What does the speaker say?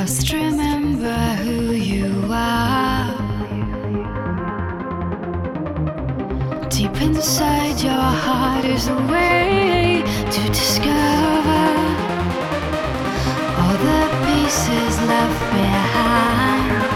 Just remember who you are. Deep inside your heart is a way to discover all the pieces left behind.